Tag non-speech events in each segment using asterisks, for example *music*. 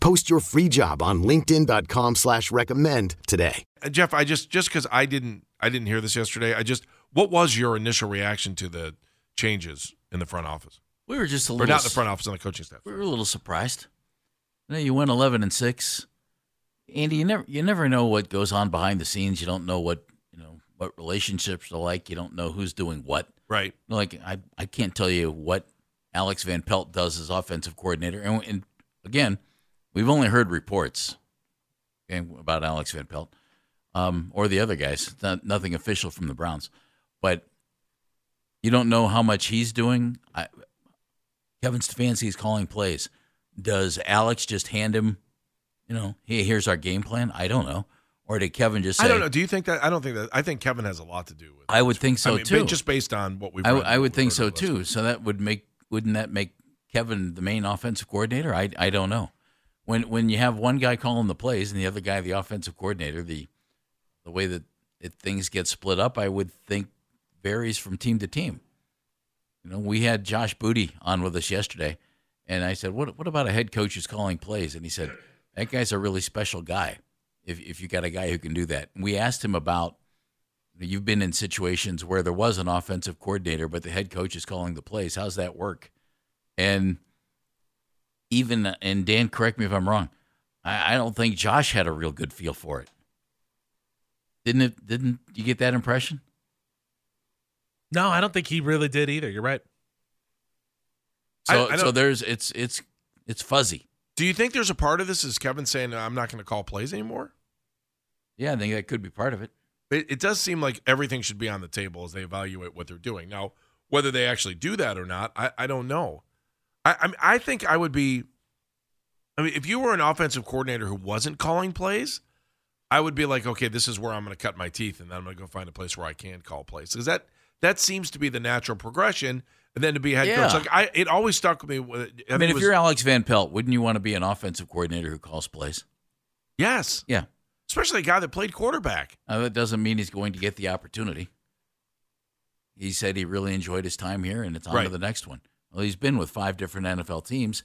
Post your free job on LinkedIn.com slash recommend today. Uh, Jeff, I just just because I didn't I didn't hear this yesterday. I just what was your initial reaction to the changes in the front office? We were just a little Or little not the front office on the coaching staff. We were a little surprised. You know, you went eleven and six. Andy, you never you never know what goes on behind the scenes. You don't know what you know what relationships are like. You don't know who's doing what. Right. Like I I can't tell you what Alex Van Pelt does as offensive coordinator. And, and again, we've only heard reports about Alex Van Pelt um, or the other guys. Not, nothing official from the Browns, but you don't know how much he's doing. I, Kevin is calling plays. Does Alex just hand him, you know, hey, here's our game plan? I don't know. Or did Kevin just say? I don't know. Do you think that? I don't think that. I think Kevin has a lot to do with. I would think so I mean, too. Just based on what we've. I, read, I would think so over the last too. So that would make wouldn't that make Kevin the main offensive coordinator? I I don't know. When when you have one guy calling the plays and the other guy the offensive coordinator, the the way that it, things get split up, I would think varies from team to team. You know, we had Josh Booty on with us yesterday, and I said, "What what about a head coach who's calling plays?" And he said, "That guy's a really special guy. If if you got a guy who can do that." And we asked him about You've been in situations where there was an offensive coordinator, but the head coach is calling the plays. How's that work? And even and Dan, correct me if I'm wrong. I, I don't think Josh had a real good feel for it. Didn't it? Didn't you get that impression? No, I don't think he really did either. You're right. So I- I so there's it's it's it's fuzzy. Do you think there's a part of this is Kevin saying I'm not going to call plays anymore? Yeah, I think that could be part of it. It, it does seem like everything should be on the table as they evaluate what they're doing. Now, whether they actually do that or not, I, I don't know. I, I I think I would be. I mean, if you were an offensive coordinator who wasn't calling plays, I would be like, okay, this is where I'm going to cut my teeth, and then I'm going to go find a place where I can call plays because that that seems to be the natural progression. And then to be a head Yeah. coach, like I, it always stuck with me. I, I mean, if was- you're Alex Van Pelt, wouldn't you want to be an offensive coordinator who calls plays? yes, Yeah, especially a guy that played quarterback. Uh, that doesn't mean he's going to get the opportunity. He said he really enjoyed his time here, and it's on to the next one. Well, he's been with five different NFL teams.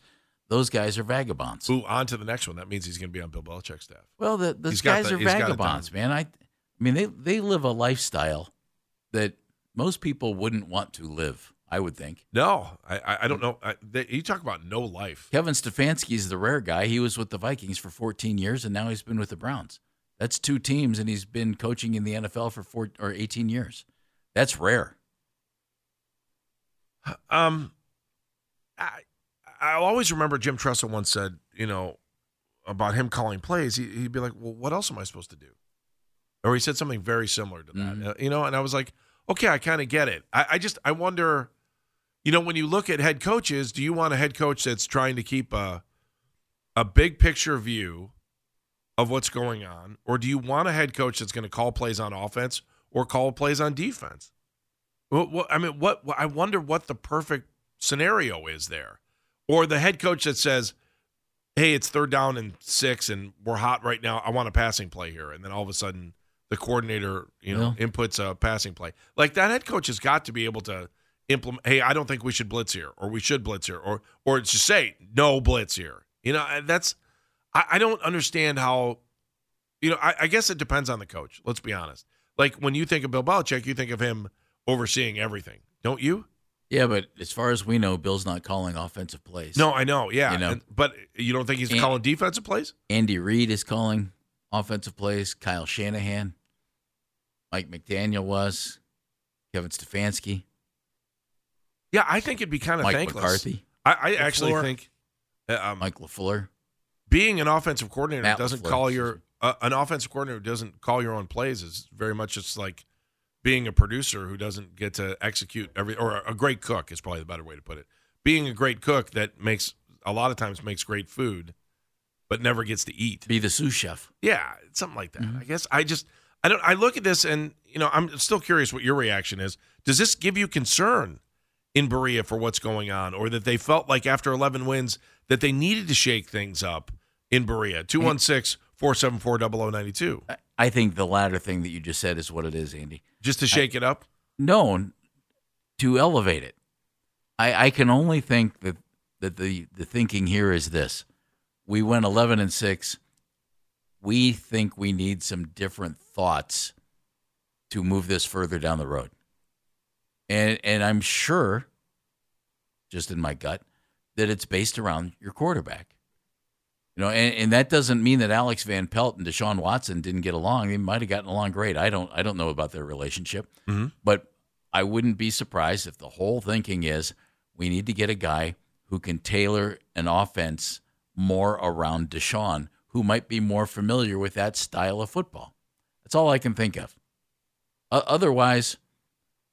Those guys are vagabonds. Ooh, on to the next one. That means he's going to be on Bill Belichick's staff. Well, the, those He's guys the- are he's got it vagabonds, man. I, I mean, they they live a lifestyle that most people wouldn't want to live. I would think. No, I, I, I don't know. I, they, you talk about no life. Kevin Stefanski is the rare guy. He was with the Vikings for 14 years, and now he's been with the Browns. That's two teams, and he's been coaching in the NFL for four or 18 years. That's rare. Um, I I always remember Jim Tressel once said, you know, about him calling plays. He, he'd be like, "Well, what else am I supposed to do?" Or he said something very similar to that. Mhm. Uh, you know, and I was like, "Okay, I kind of get it." I, I just I wonder, you know, when you look at head coaches, do you want a head coach that's trying to keep a a big picture view of what's going on, or do you want a head coach that's going to call plays on offense or call plays on defense? What, I mean, what, what I wonder what the perfect scenario is there, or the head coach that says, "Hey, it's third down and six, and we're hot right now. I want a passing play here," and then all of a sudden the coordinator, you know, Yeah. inputs a passing play. Like that head coach has got to be able to implement. Hey, I don't think we should blitz here, or we should blitz here, or or just say no blitz here. You know, that's I, I don't understand how. You know, I, I guess it depends on the coach. Let's be honest. Like when you think of Bill Belichick, you think of him overseeing everything, don't you? Yeah, but as far as we know, Bill's not calling offensive plays. No, I know. Yeah, You know. And- but you don't think he's And- calling defensive plays? Andy Reid is calling offensive plays. Kyle Shanahan, Mike McDaniel was, Kevin Stefanski, Yeah, I think it'd be kind of Mike thankless. McCarthy, I, I actually LaFleur. think uh, um, Mike LaFleur. being an offensive coordinator Matt doesn't LaFleur, call your uh, an offensive coordinator who doesn't call your own plays is very much just like being a producer who doesn't get to execute every or a great cook is probably the better way to put it. Being a great cook that makes a lot of times makes great food, but never gets to eat. Be the sous chef. Yeah, something like that. Mm-hmm. I guess I just I don't I look at this and you know I'm still curious what your reaction is. Does this give you concern in Berea for what's going on, or that they felt like after 11 wins that they needed to shake things up in Berea? 216 474 0092 I- I think the latter thing that you just said is what it is, Andy. just to shake it up. No, to elevate it. I, I can only think that that the the thinking here is this: we went eleven and six. We think we need some different thoughts to move this further down the road, and and I'm sure, just in my gut, that it's based around your quarterback. You know, and, and that doesn't mean that Alex Van Pelt and Deshaun Watson didn't get along. They might have gotten along great. I don't I don't know about their relationship. Mm-hmm. But I wouldn't be surprised if the whole thinking is we need to get a guy who can tailor an offense more around Deshaun, who might be more familiar with that style of football. That's all I can think of. Otherwise,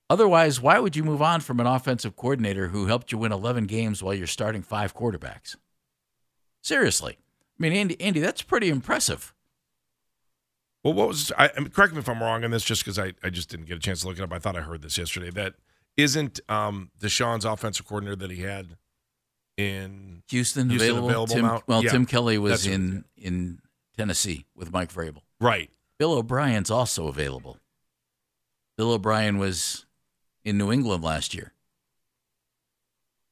otherwise, why would you move on from an offensive coordinator who helped you win 11 games while you're starting five quarterbacks? Seriously. I mean, Andy, Andy, that's pretty impressive. Well, what was I, I mean, correct me if I'm wrong on this, just because I, I just didn't get a chance to look it up. I thought I heard this yesterday. That isn't um, Deshaun's offensive coordinator that he had in Houston, Houston available. available Tim, now? well, Yeah, Tim Kelly was in in Tennessee with Mike Vrabel. right. Bill O'Brien's also available. Bill O'Brien was in New England last year.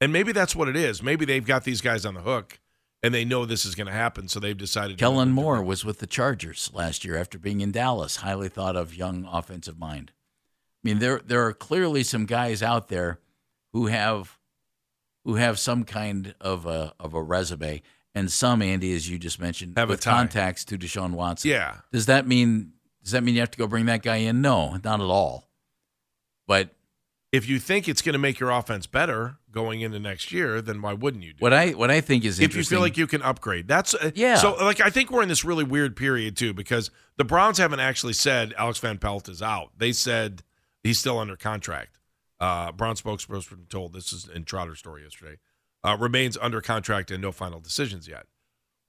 And maybe that's what it is. Maybe they've got these guys on the hook and they know this is going to happen, so they've decided. Kellen Moore was with the Chargers last year after being in Dallas, highly thought of young offensive mind. I mean, there there are clearly some guys out there who have who have some kind of a of a resume, and some Andy, as you just mentioned, Have with contacts to Deshaun Watson. Yeah, Does that mean does that mean you have to go bring that guy in? No, not at all. But if you think it's going to make your offense better going into next year, then why wouldn't you do? what I what I think is if you feel like you can upgrade. That's uh, Yeah. So like I think we're in this really weird period too because the Browns haven't actually said Alex Van Pelt is out. They said he's still under contract. Uh, Brown spokesperson told this is in Trotter's story yesterday. Uh, remains under contract and no final decisions yet.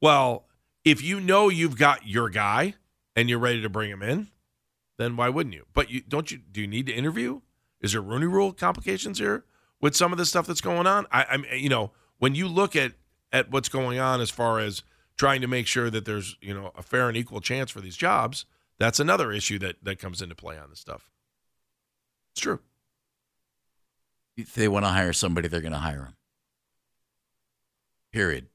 Well, if you know you've got your guy and you're ready to bring him in, then why wouldn't you? But you don't you do you need to interview? Is there Rooney Rule complications here with some of the stuff that's going on? I, I'm you know when you look at at what's going on as far as trying to make sure that there's you know a fair and equal chance for these jobs, that's another issue that that comes into play on this stuff. It's true. if they want to hire somebody, they're going to hire them. Period.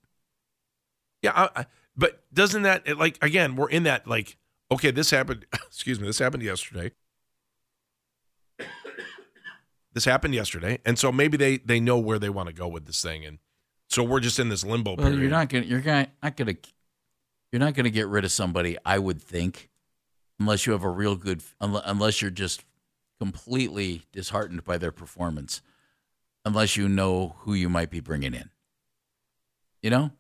Yeah, I, I, but doesn't that it, like again? We're in that like okay, this happened. *laughs* Excuse me, this happened yesterday. This happened yesterday, and so maybe they they know where they want to go with this thing, and so we're just in this limbo Well, period. you're not going. to You're gonna, not to. You're not to get rid of somebody. I would think, unless you have a real good. Unless you're just completely disheartened by their performance. Unless you know who you might be bringing in. You know.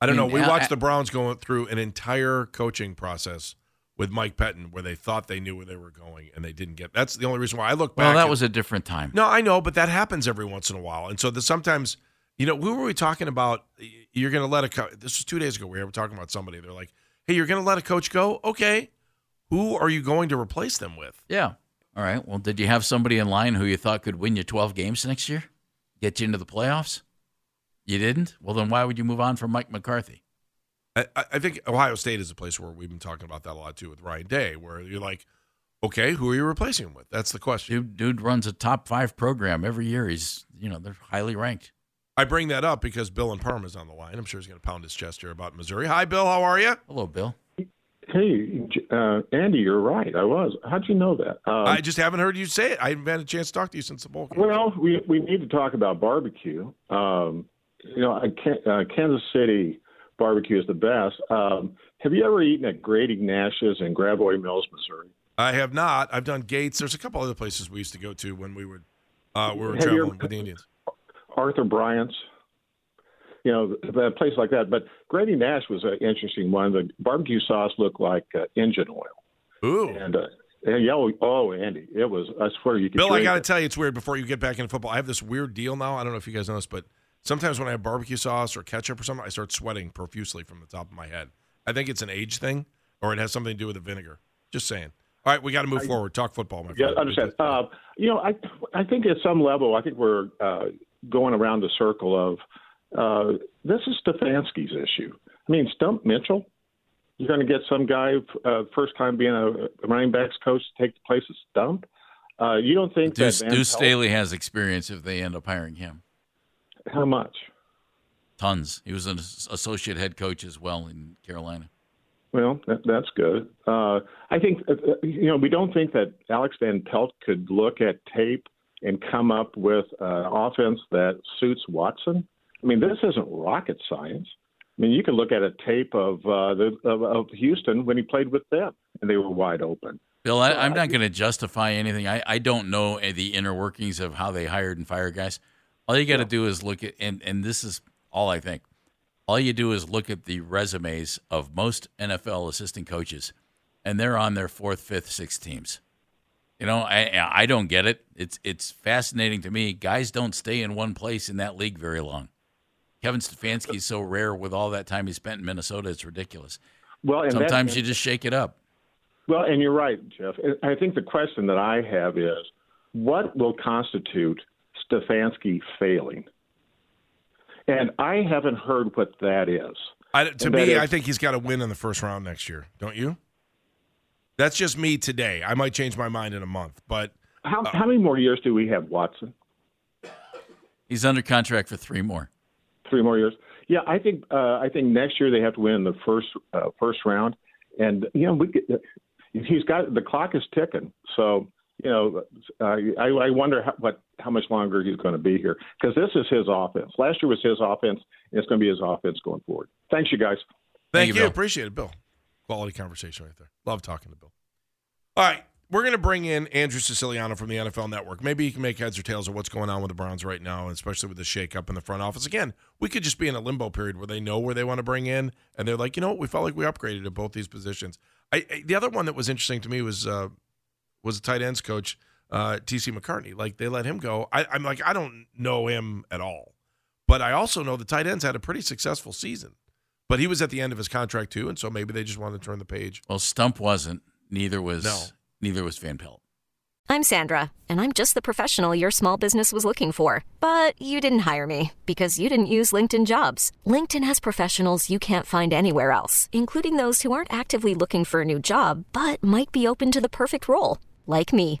I don't I know. We watched I- the Browns going through an entire coaching process with Mike Pettine, where they thought they knew where they were going, and they didn't get. That's the only reason why I look back. Well, that was a different time. No, I know, but that happens every once in a while. And so the, sometimes, you know, who were we talking about? You're going to let a co- this was two days ago. We were talking about somebody. They're like, "Hey, you're going to let a coach go? Okay, who are you going to replace them with?" Yeah. All right. Well, did you have somebody in line who you thought could win you 12 games next year? Get you into the playoffs? You didn't? Well, then why would you move on from Mike McCarthy? I, I think Ohio State is a place where we've been talking about that a lot too with Ryan Day, where you're like, okay, who are you replacing him with? That's the question. Dude, dude runs a top five program every year. He's, you know, they're highly ranked. I bring that up because Bill and Parm is on the line. I'm sure he's going to pound his chest here about Missouri. Hi, Bill. How are you? Hello, Bill. Hey, uh, Andy, you're right. I was. How'd you know that? Um, I just haven't heard you say it. I haven't had a chance to talk to you since the bowl game. well, we we need to talk about barbecue. Um, you know, I can't, uh, Kansas City barbecue is the best. Um, have you ever eaten at Grady Nash's in Gravois Mills, Missouri? I have not. I've done Gates. There's a couple other places we used to go to when we would uh, we were Have traveling ever- with the Indians. Arthur Bryant's. You know, a place like that. But Grady Nash was an interesting one. The barbecue sauce looked like uh, engine oil. Ooh. And, uh, and yeah, oh, oh, Andy, it was. I swear you could. Bill, I got to tell you, it's weird. Before you get back into football, I have this weird deal now. I don't know if you guys know this, but sometimes when I have barbecue sauce or ketchup or something, I start sweating profusely from the top of my head. I think it's an age thing, or it has something to do with the vinegar. Just saying. All right, we got to move forward. Talk football, my Yeah, friend. understand. Uh, you know, I I think at some level, I think we're uh, going around the circle of uh, this is Stefanski's issue. I mean, stump Mitchell. You're going to get some guy uh, first time being a, a running backs coach to take the place of Stump. Uh, you don't think Deuce, that Van Deuce Pelt- Staley has experience if they end up hiring him. How much? Tons. He was an associate head coach as well in Carolina. Well, that, that's good. Uh, I think uh, you know we don't think that Alex Van Pelt could look at tape and come up with an offense that suits Watson. I mean, this isn't rocket science. I mean, you can look at a tape of uh, the of, of Houston when he played with them, and they were wide open. Bill, I, I'm not going to justify anything. I, I don't know the inner workings of how they hired and fired guys. All you got to do is look at, and, and this is all I think. All you do is look at the resumes of most NFL assistant coaches, and they're on their fourth, fifth, sixth teams. You know, I I don't get it. It's it's fascinating to me. Guys don't stay in one place in that league very long. Kevin Stefanski is so rare with all that time he spent in Minnesota. It's ridiculous. Well, and that- Sometimes you just shake it up. Well, and you're right, Jeff. I think the question that I have is, what will constitute Stefanski failing? And I haven't heard what that is. I, to And me, is- I think he's got to win in the first round next year. Don't you? That's just me today. I might change my mind in a month, but How, how many more years do we have, Watson? He's under contract for three more. Three more years? Yeah, I think uh, I think next year they have to win in the first uh, first round, and you know we get, he's got the clock is ticking. So you know uh, I, I wonder how, what how much longer he's going to be here because this is his offense. Last year was his offense, and it's going to be his offense going forward. Thanks, you guys. Thank, Thank you. you, Bill. Appreciate it, Bill. Quality conversation right there. Love talking to Bill. All right. We're going to bring in Andrew Siciliano from the NFL Network. Maybe he can make heads or tails of what's going on with the Browns right now, especially with the shakeup in the front office. Again, we could just be in a limbo period where they know where they want to bring in, and they're like, you know what, we felt like we upgraded at both these positions. I, I the other one that was interesting to me was uh, was the tight ends coach uh, TC McCartney. Like they let him go. I, I'm like, I don't know him at all, but I also know the tight ends had a pretty successful season. But he was at the end of his contract too, and so maybe they just wanted to turn the page. Well, Stump wasn't. Neither was. No. Neither was Van Pelt. I'm Sandra, and I'm just the professional your small business was looking for. But you didn't hire me because you didn't use LinkedIn jobs. LinkedIn has professionals you can't find anywhere else, including those who aren't actively looking for a new job but might be open to the perfect role, like me.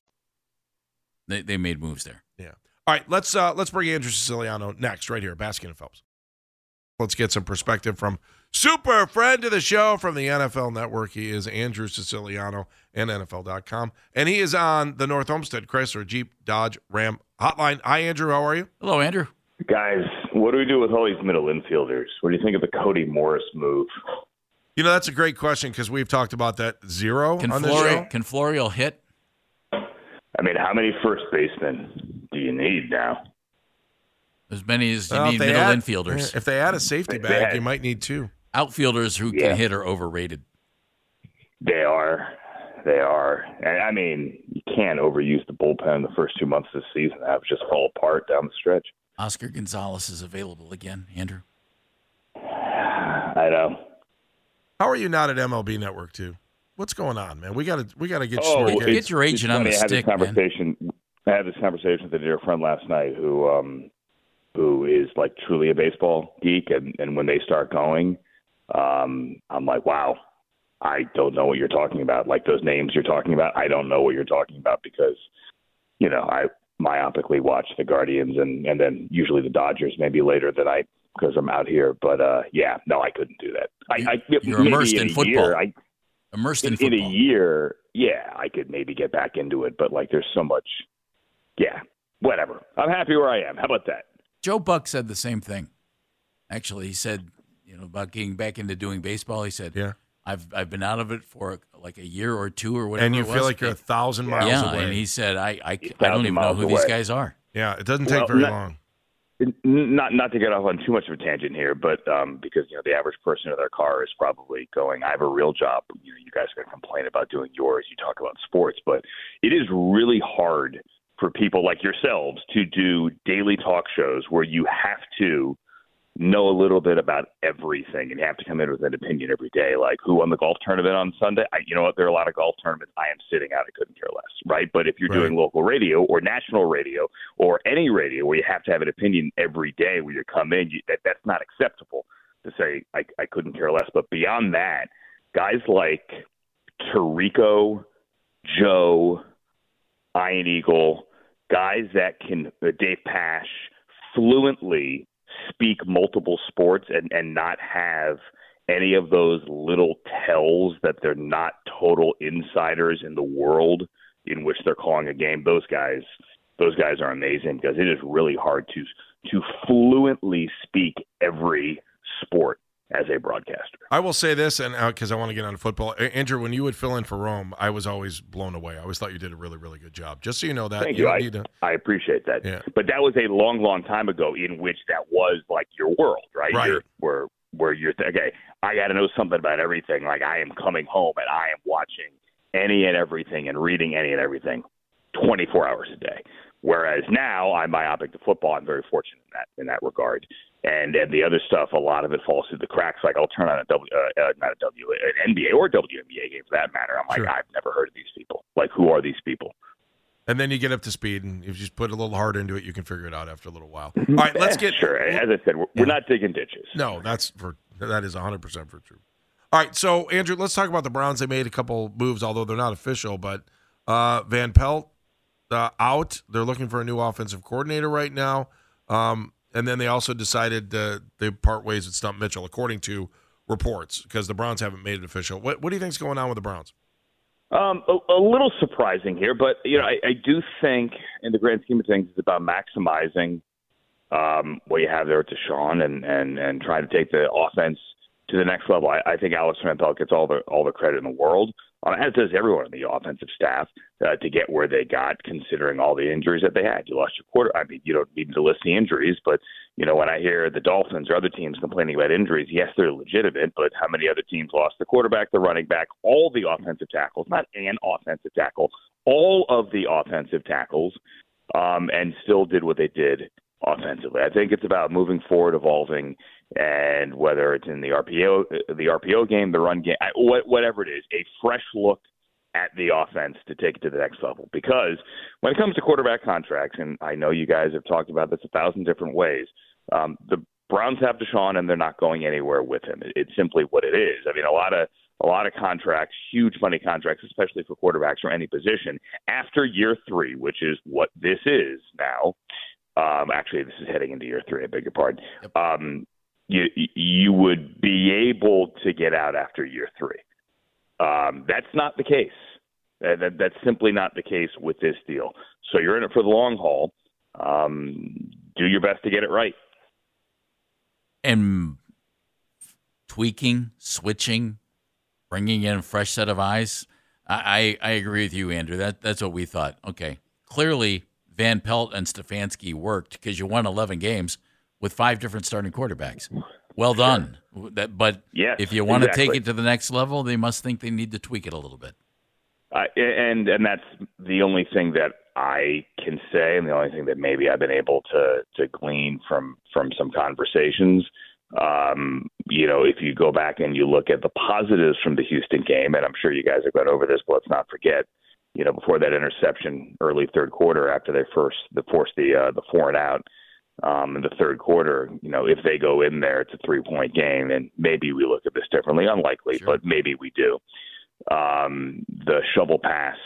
They, they made moves there. Yeah. All right, let's uh, let's bring Andrew Siciliano next, right here, Baskin and Phelps. Let's get some perspective from super friend of the show from the NFL Network. He is Andrew Siciliano and NFL.com, and he is on the North Olmsted Chrysler Jeep Dodge Ram hotline. Hi, Andrew. How are you? Hello, Andrew. Guys, what do we do with all these middle infielders? What do you think of the Cody Morris move? You know, that's a great question because we've talked about that zero Can on the show. Florio, can Florio hit? I mean, how many first basemen do you need now? As many as you Well, need middle add- infielders. If they add a safety They bag, add- you might need two. Outfielders who Yeah. can hit are overrated. They are. They are. And I mean, you can't overuse the bullpen the first two months of the season. That would just fall apart down the stretch. Oscar Gonzalez is available again, Andrew. I know. How are you not at MLB Network too? What's going on, man? We gotta we gotta get Oh, Schnorr Get- Gates. get your It's agent on funny, the I had stick, this man. conversation. I had this conversation with a dear friend last night who um who is like truly a baseball geek and, and when they start going, um, I'm like, Wow, I don't know what you're talking about. Like those names you're talking about, I don't know what you're talking about because, you know, I myopically watch the Guardians and, and then usually the Dodgers maybe later that night because I'm out here. But uh yeah, no, I couldn't do that. I, I You're maybe immersed in a football. year, I, Immersed in in, in a year, yeah, I could maybe get back into it, but like there's so much, yeah, whatever. I'm happy where I am. How about that? Joe Buck said the same thing. Actually, he said, you know, about getting back into doing baseball. He said, Yeah. I've I've been out of it for like a year or two or whatever. and you it feel like you're a thousand miles yeah, away. and he said, I I, I don't even know miles who these guys are. yeah, it doesn't take Well, very not- long. Not not to get off on too much of a tangent here, but um, because you know the average person in their car is probably going, "I have a real job." You know, you guys are going to complain about doing yours. You talk about sports, but it is really hard for people like yourselves to do daily talk shows where you have to know a little bit about everything and you have to come in with an opinion every day like who won the golf tournament on sunday? I, you know what? There are a lot of golf tournaments i am sitting out i couldn't care less right? But if you're Right. doing local radio or national radio or any radio where you have to have an opinion every day where you come in you, that, that's not acceptable to say I, I couldn't care less. But beyond that guys like Tirico, Joe, Ian Eagle, guys that can uh, Dave Pasch fluently speak multiple sports and and not have any of those little tells that they're not total insiders in the world in which they're calling a game. Those guys, those guys are amazing because it is really hard to to fluently speak every sport as a broadcaster. I will say this, and uh, because I want to get on football, Andrew, when you would fill in for Rome, I was always blown away. I always thought you did a really, really good job. Just so you know that. Thank you. don't I, to- I appreciate that. Yeah. But that was a long, long time ago in which that was like your world, right? Right. You're, where where you're th- okay. I got to know something about everything. Like I am coming home and I am watching any and everything and reading any and everything, 24 hours a day. Whereas now I'm myopic to football. I'm very fortunate in that in that regard. And and the other stuff, a lot of it falls through the cracks. Like I'll turn on a W, uh, uh, not a W, an NBA or WNBA game for that matter. I'm like, Sure. I've never heard of these people. Like, who are these people? And then you get up to speed, and if you just put a little heart into it, you can figure it out after a little while. All right, let's get sure. As I said, we're, we're not digging ditches. No, that's for that is 100 percent for true. All right, so Andrew, let's talk about the Browns. They made a couple moves, although they're not official. But uh, Van Pelt uh, out. They're looking for a new offensive coordinator right now. Um, and then they also decided uh, they part ways with Stump Mitchell, according to reports, because the Browns haven't made it official. What, what do you think's going on with the Browns? Um, a, a little surprising here, but you know, I, I do think, in the grand scheme of things, it's about maximizing um, what you have there at Deshaun and and and trying to take the offense to the next level. I, I think Alex Van gets all the all the credit in the world, as does everyone on the offensive staff, uh, to get where they got, considering all the injuries that they had. You lost your quarter. I mean, you don't need to list the injuries, but you know, when I hear the Dolphins or other teams complaining about injuries, yes, they're legitimate, but how many other teams lost the quarterback, the running back, all the offensive tackles, not an offensive tackle, all of the offensive tackles, um, and still did what they did offensively. I think it's about moving forward, evolving, and whether it's in the RPO, the RPO game, the run game, whatever it is, a fresh look at the offense to take it to the next level. Because when it comes to quarterback contracts, and I know you guys have talked about this a thousand different ways, um, the Browns have Deshaun, and they're not going anywhere with him. It's simply what it is. I mean, a lot of a lot of contracts, huge money contracts, especially for quarterbacks or any position, after year three, which is what this is now. Um, actually, this is heading into year three. I beg your pardon. Um, you you would be able to get out after year three. Um, that's not the case. That, that, that's simply not the case with this deal. So you're in it for the long haul. Um, do your best to get it right. And tweaking, switching, bringing in a fresh set of eyes. I, I, I agree with you, Andrew. That that's what we thought. Okay, clearly Van Pelt and Stefanski worked because you won 11 games with five different starting quarterbacks. Well done. That, but yes, if you want exactly. to take it to the next level, they must think they need to tweak it a little bit. Uh, and and that's the only thing that I can say, and the only thing that maybe I've been able to to glean from from some conversations. Um, you know, if you go back and you look at the positives from the Houston game, and I'm sure you guys have gone over this, but let's not forget, you know, before that interception early third quarter after they first the forced the uh, the four and out um, in the third quarter, you know, if they go in there, it's a three point game, and maybe we look at this differently. Unlikely, Sure. but maybe we do. Um, the shovel pass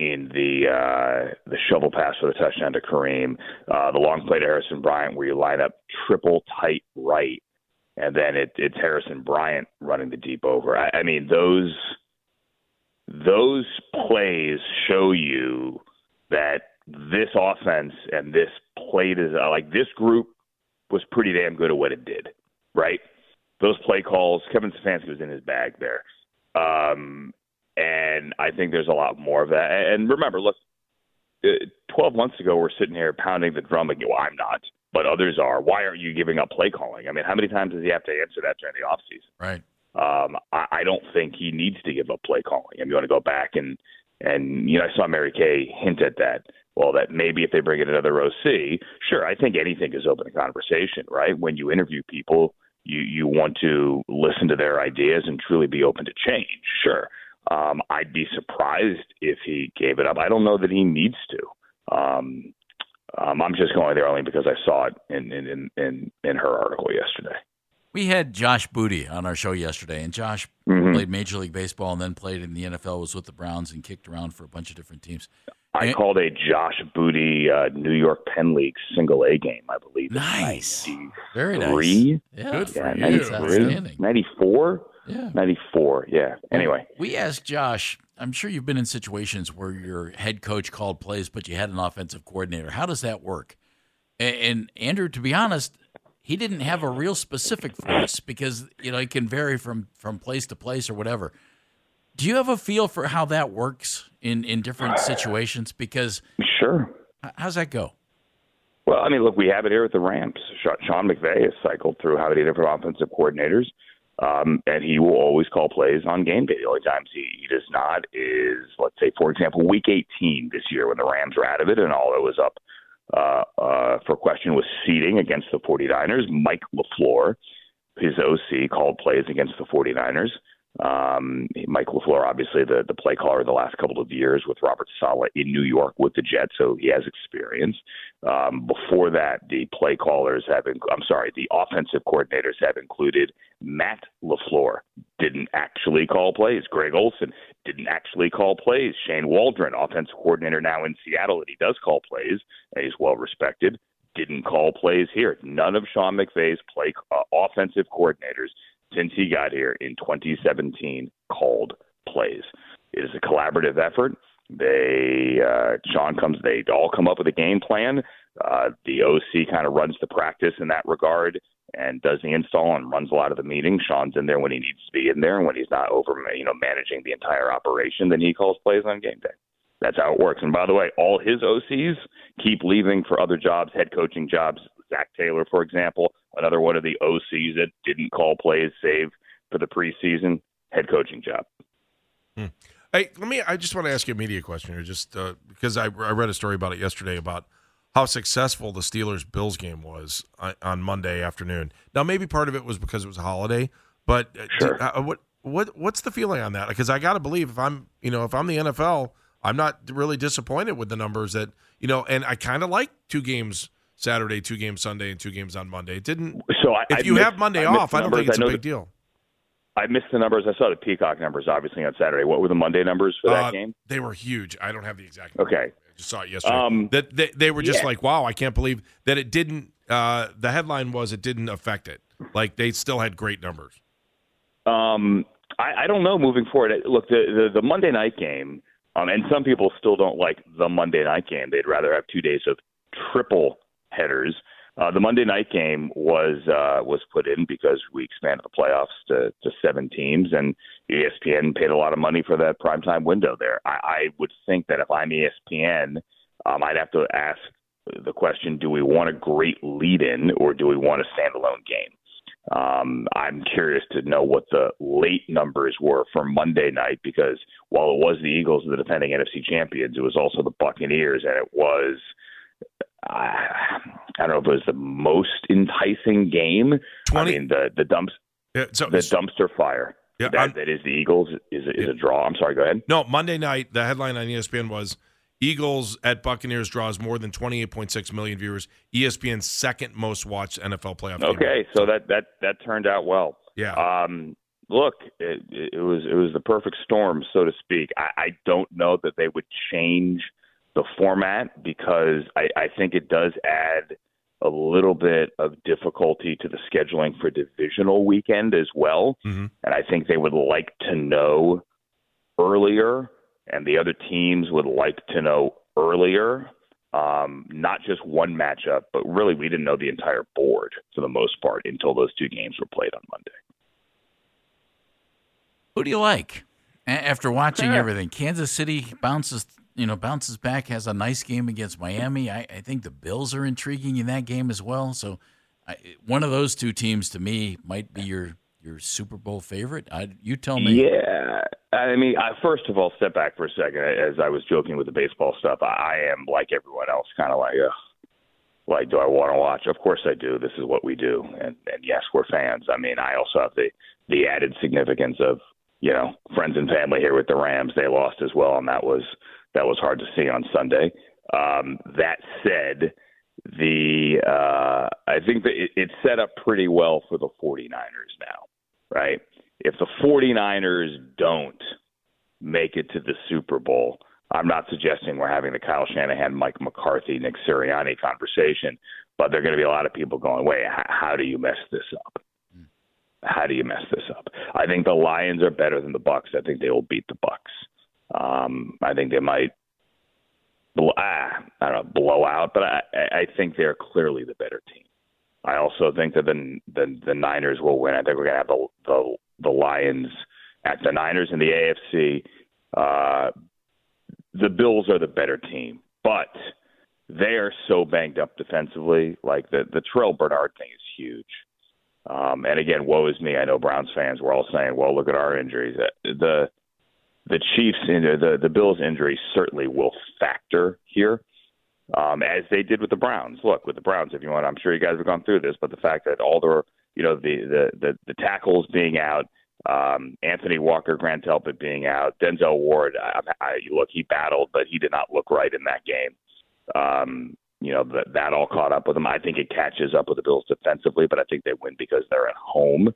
in the uh, the shovel pass for the touchdown to Kareem, uh, the long play to Harrison Bryant, where you line up triple tight right, and then it, it's Harrison Bryant running the deep over. I, I mean, those those plays show you that this offense and this play is like this group was pretty damn good at what it did, right? Those play calls, Kevin Stefanski was in his bag there. Um, and I think there's a lot more of that. And remember, look, uh, 12 months ago, we're sitting here pounding the drum again. Well, I'm not, but others are. Why aren't you giving up play calling? I mean, how many times does he have to answer that during the offseason? Right. Um, I, I don't think he needs to give up play calling. I mean, you want to go back and and you know, I saw Mary Kay hint at that. Well, that maybe if they bring in another OC, sure. I think anything is open to conversation, right? When you interview people, you you want to listen to their ideas and truly be open to change. Sure. Um, I'd be surprised if he gave it up. I don't know that he needs to. Um, um, I'm just going there only because I saw it in in in in, her article yesterday. We had Josh Booty on our show yesterday, and Josh Mhm. played Major League Baseball and then played in the NFL. Was with the Browns and kicked around for a bunch of different teams. I And- called a Josh Booty uh, New York Penn League single A game, I believe. Nice. Very nice. Yeah, Good for Yeah, you. 93, 94? Yeah. 94, yeah. Anyway, We asked Josh, I'm sure you've been in situations where your head coach called plays, but you had an offensive coordinator. How does that work? And, and Andrew, to be honest, he didn't have a real specific for us because you know it can vary from from place to place or whatever. Do you have a feel for how that works in in different *sighs* situations? Because sure. how's that go? Well, I mean, look, we have it here at the Rams. Sean McVay has cycled through how many different offensive coordinators, um, and he will always call plays on game day. The only times he, he does not is, let's say, for example, Week 18 this year when the Rams were out of it and all that was up uh, uh, for question was seeding against the 49ers. Mike LaFleur, his OC, called plays against the 49ers. Um, Mike LaFleur, obviously the, the play caller the last couple of years with Robert Saleh in New York with the Jets, so he has experience. Um, before that, the play callers have, I'm sorry, the offensive coordinators have included Matt LaFleur, didn't actually call plays. Greg Olson didn't actually call plays. Shane Waldron, offensive coordinator now in Seattle, and he does call plays, and he's well respected. Didn't call plays here. None of Sean McVay's play uh, offensive coordinators since he got here in 2017 called plays. It is a collaborative effort. They uh, Sean comes. They all come up with a game plan. Uh, the OC kind of runs the practice in that regard and does the install and runs a lot of the meetings. Sean's in there when he needs to be in there, and when he's not over, you know, managing the entire operation, then he calls plays on game day. That's how it works. And by the way, all his OCs keep leaving for other jobs, head coaching jobs. Zac Taylor, for example, another one of the OCs that didn't call plays, save for the preseason head coaching job. Hey, let me. I just want to ask you a media question here, just uh, because I, I read a story about it yesterday about how successful the Steelers Bills game was on, on Monday afternoon. Now, maybe part of it was because it was a holiday, but uh, Sure. uh, what what what's the feeling on that? Because I got to believe if I'm you know if I'm the NFL, I'm not really disappointed with the numbers that you know, and I kind of like two games Saturday, two games Sunday, and two games on Monday. It didn't. So I, if I you missed- have Monday I off, I don't numbers. think it's a big that- deal. I missed the numbers. I saw the Peacock numbers, obviously, on Saturday. What were the Monday numbers for that Uh, game? They were huge. I don't have the exact. Numbers. Okay. I just saw it yesterday. Um, that they, they were just yeah. like, wow, I can't believe that it didn't. Uh, the headline was it didn't affect it. Like they still had great numbers. Um, I, I don't know moving forward. Look, the, the, the Monday night game, um, and some people still don't like the Monday night game. They'd rather have two days of triple headers. Uh, the Monday night game was uh, was put in because we expanded the playoffs to, to seven teams, and ESPN paid a lot of money for that primetime window there. I, I would think that if I'm ESPN, um, I'd have to ask the question: Do we want a great lead-in, or do we want a standalone game? Um, I'm curious to know what the late numbers were for Monday night because while it was the Eagles, the defending NFC champions, it was also the Buccaneers, and it was I I don't know if it was the most enticing game. I mean the the dumps Yeah, so the dumpster fire. Yeah, that, I'm- that is the Eagles is is a draw. I'm sorry. Go ahead. No, Monday night, the headline on ESPN was Eagles at Buccaneers draws more than 28.6 million viewers. ESPN's second most watched NFL playoff game. Okay, so that that that turned out well. Yeah. Um, look, it, it was it was the perfect storm, so to speak. I, I don't know that they would change the format because I, I think it does add a little bit of difficulty to the scheduling for divisional weekend as well. Mhm. And I think they would like to know earlier, and the other teams would like to know earlier. Um, not just one matchup, but really we didn't know the entire board for the most part until those two games were played on Monday. Who do you like? After watching Yeah. everything, Kansas City bounces, you know, bounces back, has a nice game against Miami. I, I think the Bills are intriguing in that game as well. So, I, one of those two teams to me might be your your Super Bowl favorite. I, you tell me. Yeah, I mean, I, first of all, step back for a second. As I was joking with the baseball stuff, I, I am like everyone else, kind of like, Ugh. like, do I want to watch? Of course I do. This is what we do, and and yes, we're fans. I mean, I also have the the added significance of you know friends and family here with the Rams. They lost as well, and that was that was hard to see on Sunday. Um, that said, the uh, I think that it, it's set up pretty well for the 49ers now, right? If the 49ers don't make it to the Super Bowl, I'm not suggesting we're having the Kyle Shanahan, Mike McCarthy, Nick Sirianni conversation, but there are going to be a lot of people going, "Wait, how, how do you mess this up? How do you mess this up?" I think the Lions are better than the Bucks. I think they will beat the Bucks. Um, I think they might bl- ah, I don't know, blow out, but I, I think they're clearly the better team. I also think that the the, the Niners will win. I think we're to have the, the the Lions at the Niners in the AFC. Uh, the Bills are the better team, but they are so banged up defensively. Like the the Terrel Bernard thing is huge. Um, and again, woe is me. I know Browns fans were all saying, "Well, look at our injuries." The the Chiefs, the the Bills' injury certainly will factor here, um, as they did with the Browns. Look, with the Browns, if you want, I'm sure you guys have gone through this, but the fact that all the you know the the the, the tackles being out, um, Anthony Walker, Grant Delpit being out, Denzel Ward, I, I, look, he battled, but he did not look right in that game. Um, you know that that all caught up with him. I think it catches up with the Bills defensively, but I think they win because they're at home.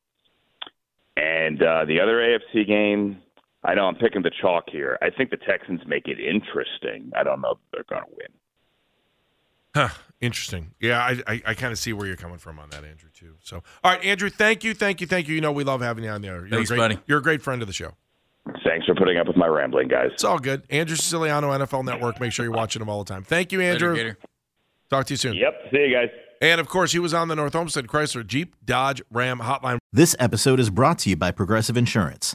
And uh, the other AFC game, I know I'm picking the chalk here. I think the Texans make it interesting. I don't know if they're going to win. Huh, interesting. Yeah, I I, I kind of see where you're coming from on that, Andrew, too. So, all right, Andrew, thank you, thank you, thank you. You know we love having you on there. You're Thanks, a great, buddy. You're a great friend of the show. Thanks for putting up with my rambling, guys. It's all good. Andrew Siciliano, NFL Network. Make sure you're watching him all the time. Thank you, Andrew. Later, Gator. Talk to you soon. Yep. See you guys. And of course, he was on the North Olmsted Chrysler Jeep Dodge Ram Hotline. This episode is brought to you by Progressive Insurance.